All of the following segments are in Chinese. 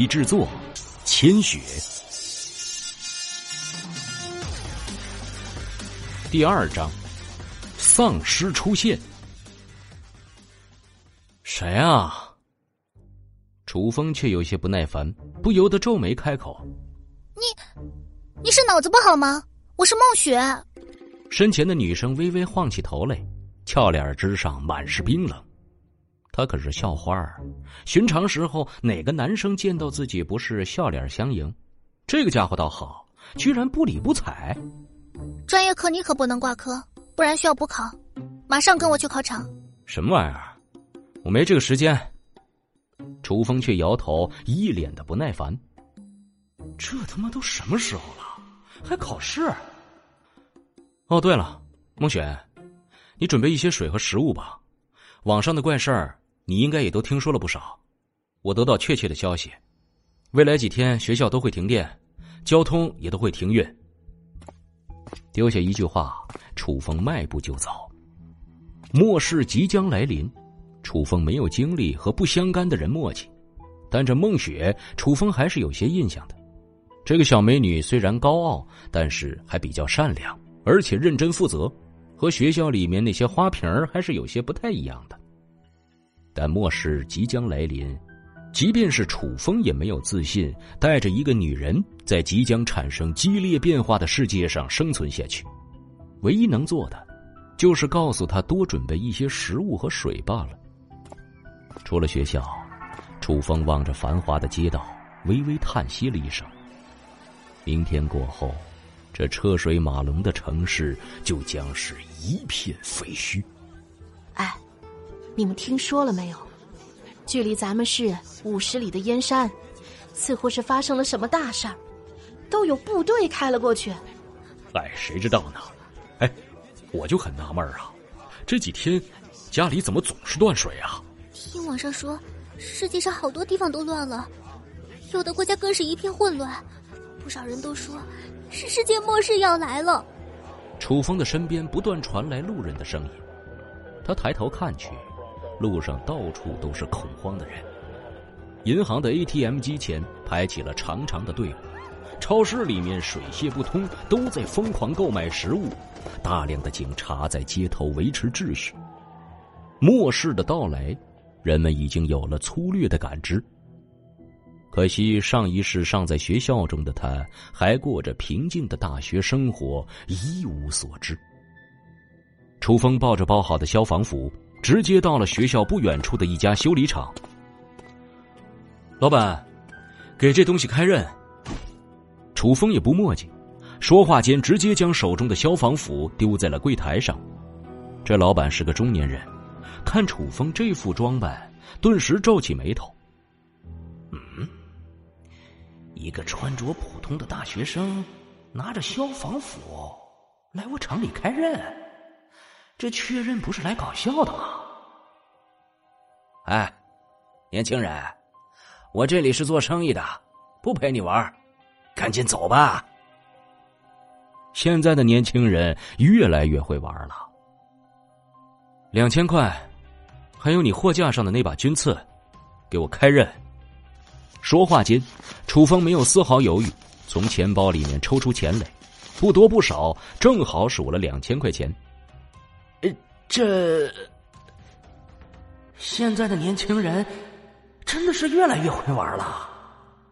期制作，千雪。第二章，丧尸出现。谁啊？楚风却有些不耐烦，不由得皱眉开口：“你，你是脑子不好吗？我是梦雪。”身前的女生微微晃起头来，俏脸之上满是冰冷。她可是校花，寻常时候哪个男生见到自己不是笑脸相迎？这个家伙倒好，居然不理不睬。专业课你可不能挂科，不然需要补考。马上跟我去考场。什么玩意儿？我没这个时间。楚风却摇头，一脸的不耐烦。这他妈都什么时候了，还考试？哦，对了，梦雪，你准备一些水和食物吧。网上的怪事儿。你应该也都听说了不少，我得到确切的消息，未来几天学校都会停电，交通也都会停运。丢下一句话，楚风迈步就走。末世即将来临，楚风没有精力和不相干的人磨叽，但这孟雪，楚风还是有些印象的。这个小美女虽然高傲，但是还比较善良，而且认真负责，和学校里面那些花瓶还是有些不太一样的。但末世即将来临，即便是楚风也没有自信带着一个女人在即将产生激烈变化的世界上生存下去。唯一能做的，就是告诉他多准备一些食物和水罢了。出了学校，楚风望着繁华的街道，微微叹息了一声。明天过后，这车水马龙的城市就将是一片废墟。哎。你们听说了没有？距离咱们市五十里的燕山，似乎是发生了什么大事儿，都有部队开了过去。哎，谁知道呢？哎，我就很纳闷啊，这几天家里怎么总是断水啊？听网上说，世界上好多地方都乱了，有的国家更是一片混乱，不少人都说是世界末日要来了。楚风的身边不断传来路人的声音，他抬头看去。路上到处都是恐慌的人，银行的 ATM 机前排起了长长的队伍，超市里面水泄不通，都在疯狂购买食物，大量的警察在街头维持秩序。末世的到来，人们已经有了粗略的感知。可惜上一世尚在学校中的他，还过着平静的大学生活，一无所知。楚风抱着包好的消防服。直接到了学校不远处的一家修理厂。老板，给这东西开刃。楚风也不墨迹，说话间直接将手中的消防斧丢在了柜台上。这老板是个中年人，看楚风这副装扮，顿时皱起眉头。嗯，一个穿着普通的大学生，拿着消防斧来我厂里开刃。这确认不是来搞笑的吗？哎，年轻人，我这里是做生意的，不陪你玩，赶紧走吧。现在的年轻人越来越会玩了。两千块，还有你货架上的那把军刺，给我开刃。说话间，楚风没有丝毫犹豫，从钱包里面抽出钱来，不多不少，正好数了两千块钱。这现在的年轻人真的是越来越会玩了，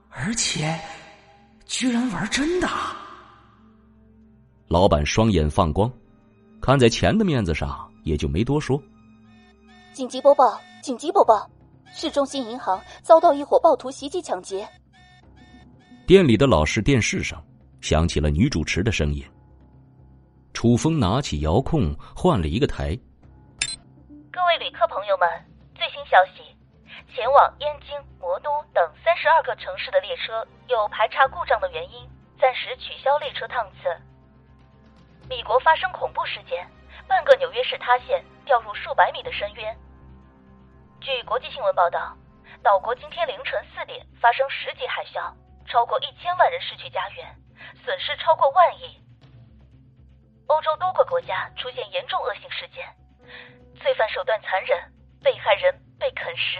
而且居然玩真的。老板双眼放光，看在钱的面子上，也就没多说。紧急播报！紧急播报！市中心银行遭到一伙暴徒袭击抢劫。店里的老式电视上响起了女主持的声音。楚风拿起遥控，换了一个台。旅客朋友们，最新消息：前往燕京、魔都等三十二个城市的列车有排查故障的原因，暂时取消列车趟次。米国发生恐怖事件，半个纽约市塌陷，掉入数百米的深渊。据国际新闻报道，岛国今天凌晨四点发生十级海啸，超过一千万人失去家园，损失超过万亿。欧洲多个国家出现严重恶性事件。罪犯手段残忍，被害人被啃食。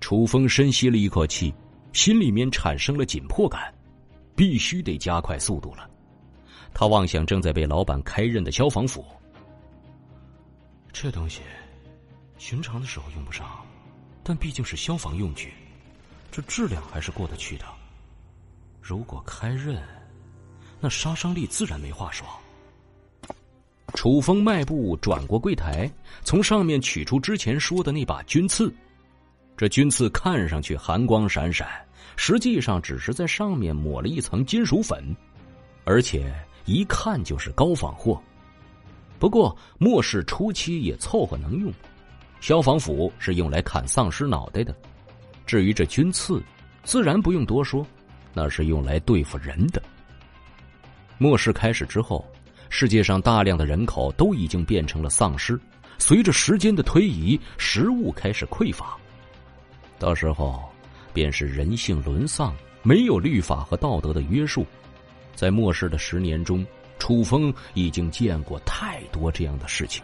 楚风深吸了一口气，心里面产生了紧迫感，必须得加快速度了。他望向正在被老板开刃的消防斧，这东西寻常的时候用不上，但毕竟是消防用具，这质量还是过得去的。如果开刃，那杀伤力自然没话说。楚风迈步转过柜台，从上面取出之前说的那把军刺。这军刺看上去寒光闪闪，实际上只是在上面抹了一层金属粉，而且一看就是高仿货。不过末世初期也凑合能用。消防斧是用来砍丧尸脑袋的，至于这军刺，自然不用多说，那是用来对付人的。末世开始之后。世界上大量的人口都已经变成了丧尸，随着时间的推移，食物开始匮乏，到时候便是人性沦丧，没有律法和道德的约束。在末世的十年中，楚风已经见过太多这样的事情。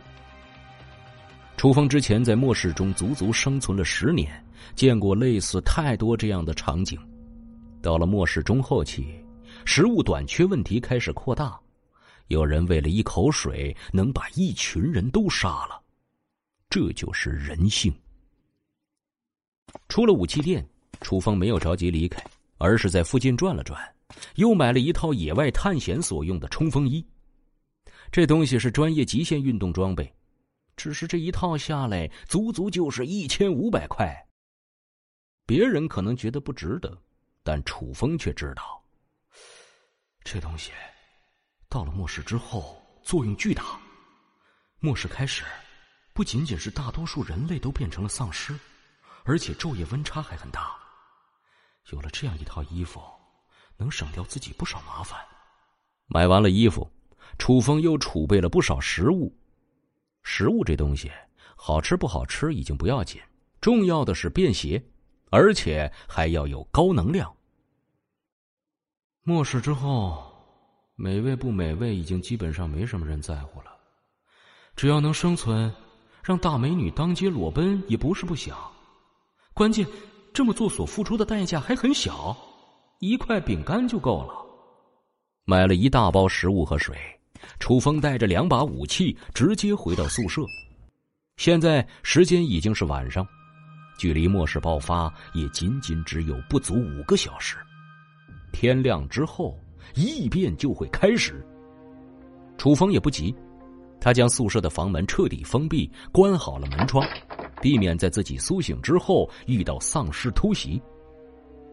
楚风之前在末世中足足生存了十年，见过类似太多这样的场景。到了末世中后期，食物短缺问题开始扩大。有人为了一口水能把一群人都杀了，这就是人性。出了武器店，楚风没有着急离开，而是在附近转了转，又买了一套野外探险所用的冲锋衣。这东西是专业极限运动装备，只是这一套下来足足就是一千五百块。别人可能觉得不值得，但楚风却知道，这东西。到了末世之后，作用巨大。末世开始，不仅仅是大多数人类都变成了丧尸，而且昼夜温差还很大。有了这样一套衣服，能省掉自己不少麻烦。买完了衣服，楚风又储备了不少食物。食物这东西，好吃不好吃已经不要紧，重要的是便携，而且还要有高能量。末世之后。美味不美味，已经基本上没什么人在乎了。只要能生存，让大美女当街裸奔也不是不想。关键这么做所付出的代价还很小，一块饼干就够了。买了一大包食物和水，楚风带着两把武器直接回到宿舍。现在时间已经是晚上，距离末世爆发也仅仅只有不足五个小时。天亮之后。异变就会开始。楚风也不急，他将宿舍的房门彻底封闭，关好了门窗，避免在自己苏醒之后遇到丧尸突袭。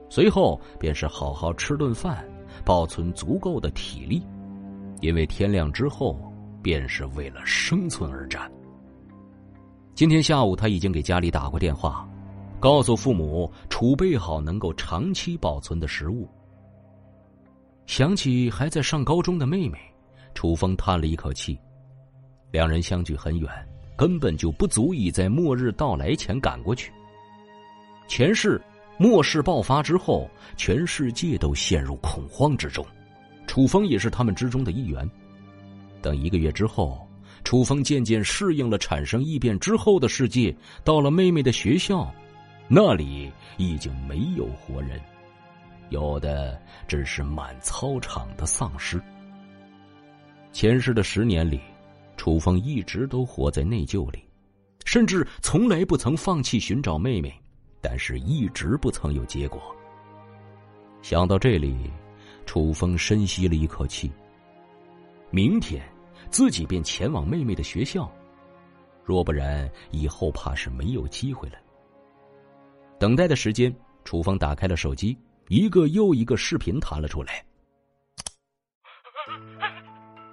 随后便是好好吃顿饭，保存足够的体力，因为天亮之后便是为了生存而战。今天下午他已经给家里打过电话，告诉父母储备好能够长期保存的食物。想起还在上高中的妹妹，楚风叹了一口气。两人相距很远，根本就不足以在末日到来前赶过去。前世末世爆发之后，全世界都陷入恐慌之中，楚风也是他们之中的一员。等一个月之后，楚风渐渐适应了产生异变之后的世界，到了妹妹的学校，那里已经没有活人。有的只是满操场的丧尸。前世的十年里，楚风一直都活在内疚里，甚至从来不曾放弃寻找妹妹，但是一直不曾有结果。想到这里，楚风深吸了一口气。明天，自己便前往妹妹的学校，若不然，以后怕是没有机会了。等待的时间，楚风打开了手机。一个又一个视频弹了出来，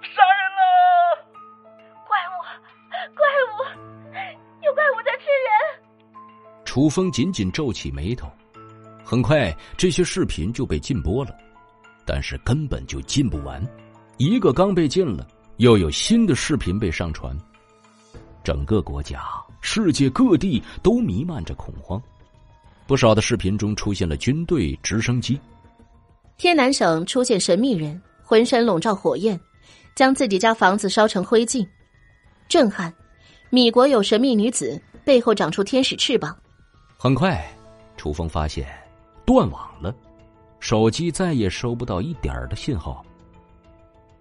杀人了！怪物，怪物，有怪物在吃人！楚风紧紧皱起眉头。很快，这些视频就被禁播了，但是根本就禁不完。一个刚被禁了，又有新的视频被上传。整个国家、世界各地都弥漫着恐慌。不少的视频中出现了军队、直升机。天南省出现神秘人，浑身笼罩火焰，将自己家房子烧成灰烬。震撼！米国有神秘女子，背后长出天使翅膀。很快，楚风发现，断网了，手机再也收不到一点儿的信号。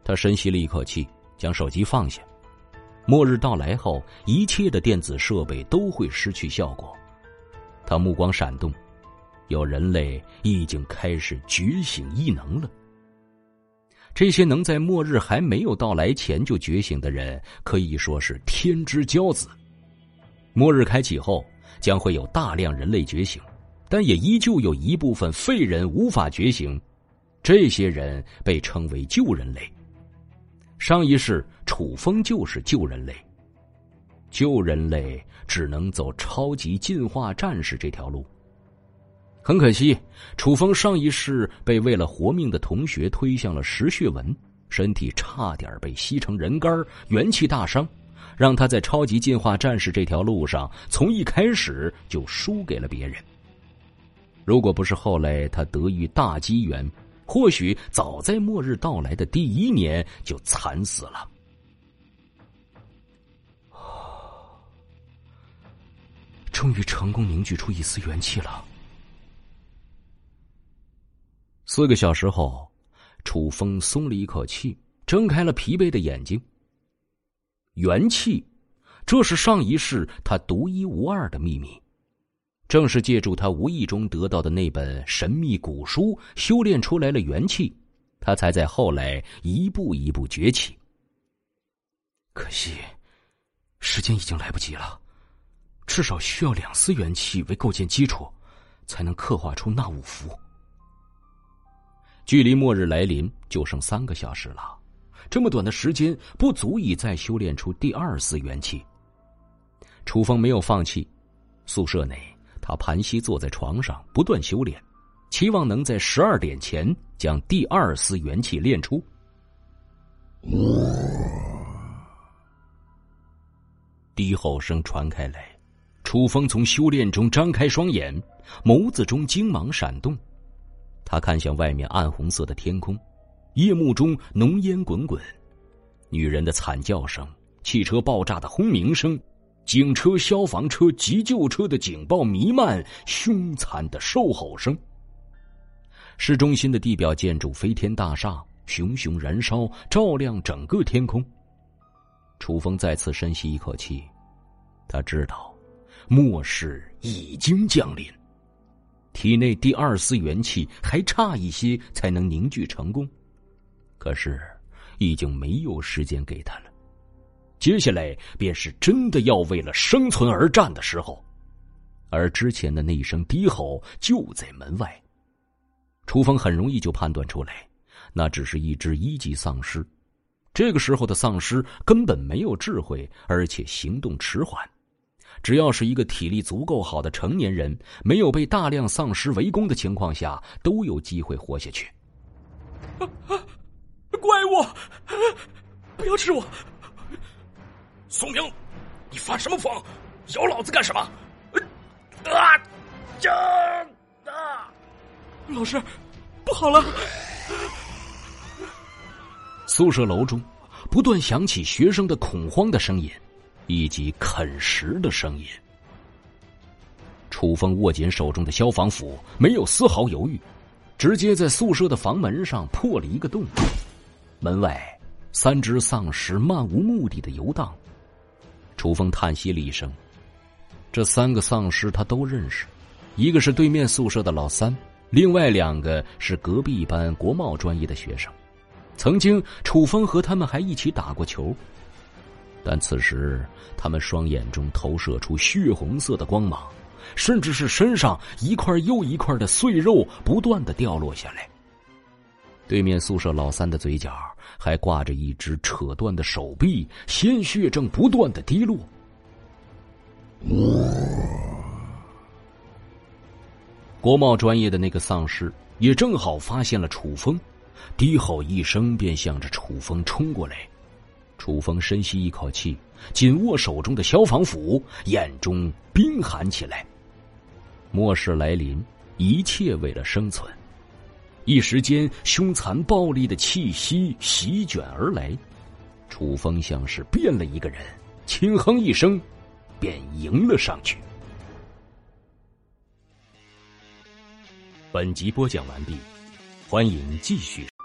他深吸了一口气，将手机放下。末日到来后，一切的电子设备都会失去效果。他目光闪动，有人类已经开始觉醒异能了。这些能在末日还没有到来前就觉醒的人，可以说是天之骄子。末日开启后，将会有大量人类觉醒，但也依旧有一部分废人无法觉醒。这些人被称为旧人类。上一世，楚风就是旧人类。旧人类只能走超级进化战士这条路。很可惜，楚风上一世被为了活命的同学推向了食血纹，身体差点被吸成人干，元气大伤，让他在超级进化战士这条路上从一开始就输给了别人。如果不是后来他得遇大机缘。或许早在末日到来的第一年就惨死了。终于成功凝聚出一丝元气了。四个小时后，楚风松了一口气，睁开了疲惫的眼睛。元气，这是上一世他独一无二的秘密。正是借助他无意中得到的那本神秘古书，修炼出来了元气，他才在后来一步一步崛起。可惜，时间已经来不及了，至少需要两丝元气为构建基础，才能刻画出那五符。距离末日来临就剩三个小时了，这么短的时间不足以再修炼出第二丝元气。楚风没有放弃，宿舍内。他盘膝坐在床上，不断修炼，期望能在十二点前将第二丝元气练出。低吼声传开来，楚风从修炼中张开双眼，眸子中精芒闪动。他看向外面暗红色的天空，夜幕中浓烟滚滚，女人的惨叫声，汽车爆炸的轰鸣声。警车、消防车、急救车的警报弥漫，凶残的兽吼声。市中心的地表建筑飞天大厦熊熊燃烧，照亮整个天空。楚风再次深吸一口气，他知道，末世已经降临，体内第二丝元气还差一些才能凝聚成功，可是已经没有时间给他了。接下来便是真的要为了生存而战的时候，而之前的那一声低吼就在门外。楚风很容易就判断出来，那只是一只一级丧尸。这个时候的丧尸根本没有智慧，而且行动迟缓。只要是一个体力足够好的成年人，没有被大量丧尸围攻的情况下，都有机会活下去。啊啊、怪物，不要吃我！宋明，你发什么疯？咬老子干什么？啊！这啊！老师，不好了！宿舍楼中不断响起学生的恐慌的声音，以及啃食的声音。楚风握紧手中的消防斧，没有丝毫犹豫，直接在宿舍的房门上破了一个洞。门外，三只丧尸漫无目的的游荡。楚风叹息了一声，这三个丧尸他都认识，一个是对面宿舍的老三，另外两个是隔壁班国贸专业的学生。曾经楚风和他们还一起打过球，但此时他们双眼中投射出血红色的光芒，甚至是身上一块又一块的碎肉不断的掉落下来。对面宿舍老三的嘴角还挂着一只扯断的手臂，鲜血正不断的滴落。国贸专业的那个丧尸也正好发现了楚风，低吼一声便向着楚风冲过来。楚风深吸一口气，紧握手中的消防斧，眼中冰寒起来。末世来临，一切为了生存。一时间，凶残暴力的气息席卷而来，楚风像是变了一个人，轻哼一声，便迎了上去。本集播讲完毕，欢迎继续。